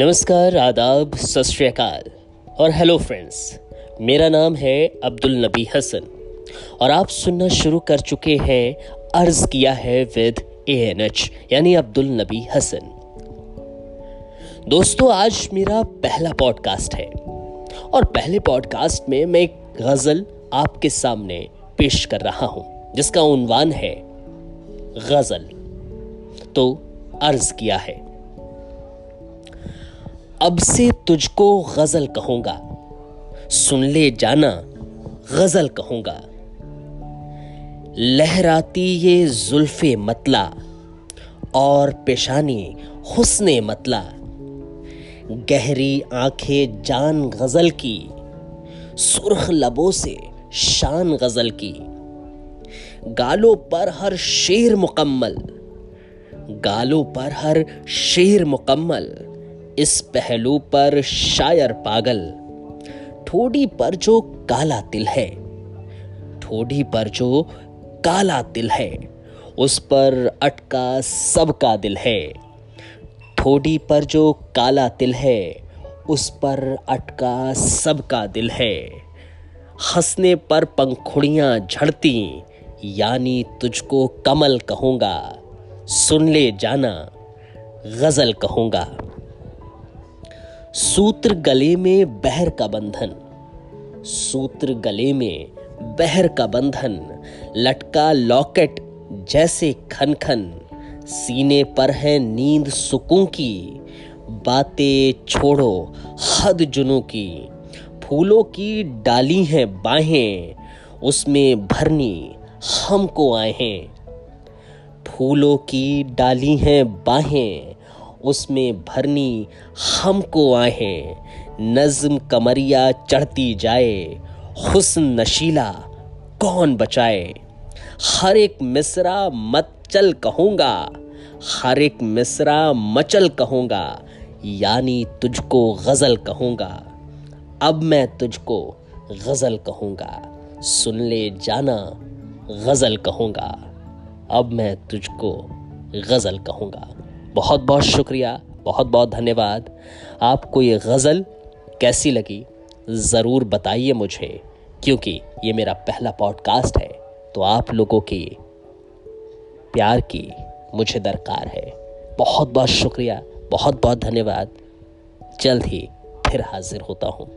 नमस्कार, आदाब सत और हेलो फ्रेंड्स, मेरा नाम है अब्दुल नबी हसन। और आप सुनना शुरू कर चुके हैं अर्ज़ किया है विद ए एन एच यानी अब्दुल नबी हसन। दोस्तों, आज मेरा पहला पॉडकास्ट है। और पहले पॉडकास्ट में मैं एक गज़ल आपके सामने पेश कर रहा हूँ, जिसका उनवान है गज़ल। तो अर्ज़ किया है। अब से तुझको गज़ल कहूँगा। सुन ले जाना, गज़ल कहूँगा। लहराती ये जुल्फे मतला और पेशानी हुस्ने मतला। गहरी आँखें जान गज़ल की, सुर्ख लबों से शान गज़ल की। गालों पर हर शेर मुकम्मल, गालों पर हर शेर मुकम्मल। इस पहलू पर शायर पागल, ठोडी पर जो काला तिल है, ठोडी पर जो काला तिल है, उस पर अटका सबका दिल है। ठोडी पर जो काला तिल है, उस पर अटका सबका दिल है। हंसने पर पंखुड़ियाँ झड़ती, यानी तुझको कमल कहूँगा, सुन ले जाना, गज़ल कहूँगा। सूत्र गले में बहर का बंधन। सूत्र गले में बहर का बंधन, लटका लॉकेट जैसे खन खन सीने पर है नींद सुकून की, बातें छोड़ो हद जुनू की। फूलों की डाली हैं बाहें, उसमें भरनी हमको आए हैं। फूलों की डाली हैं बाहें उसमें भरनी हमको आए नज्म कमरिया चढ़ती जाए, हुस्न नशीला कौन बचाए? हर एक मिसरा मत चल कहूँगा, हर एक मिसरा मचल कहूँगा, यानी तुझको गज़ल कहूँगा। अब मैं तुझको गज़ल कहूँगा, सुन ले जाना गज़ल कहूँगा। अब मैं तुझको गज़ल कहूँगा। बहुत बहुत शुक्रिया, बहुत बहुत धन्यवाद। आपको ये गज़ल कैसी लगी, ज़रूर बताइए मुझे, क्योंकि ये मेरा पहला पॉडकास्ट है तो आप लोगों की प्यार की मुझे दरकार है। बहुत बहुत शुक्रिया, बहुत बहुत धन्यवाद। जल्द ही फिर हाजिर होता हूँ।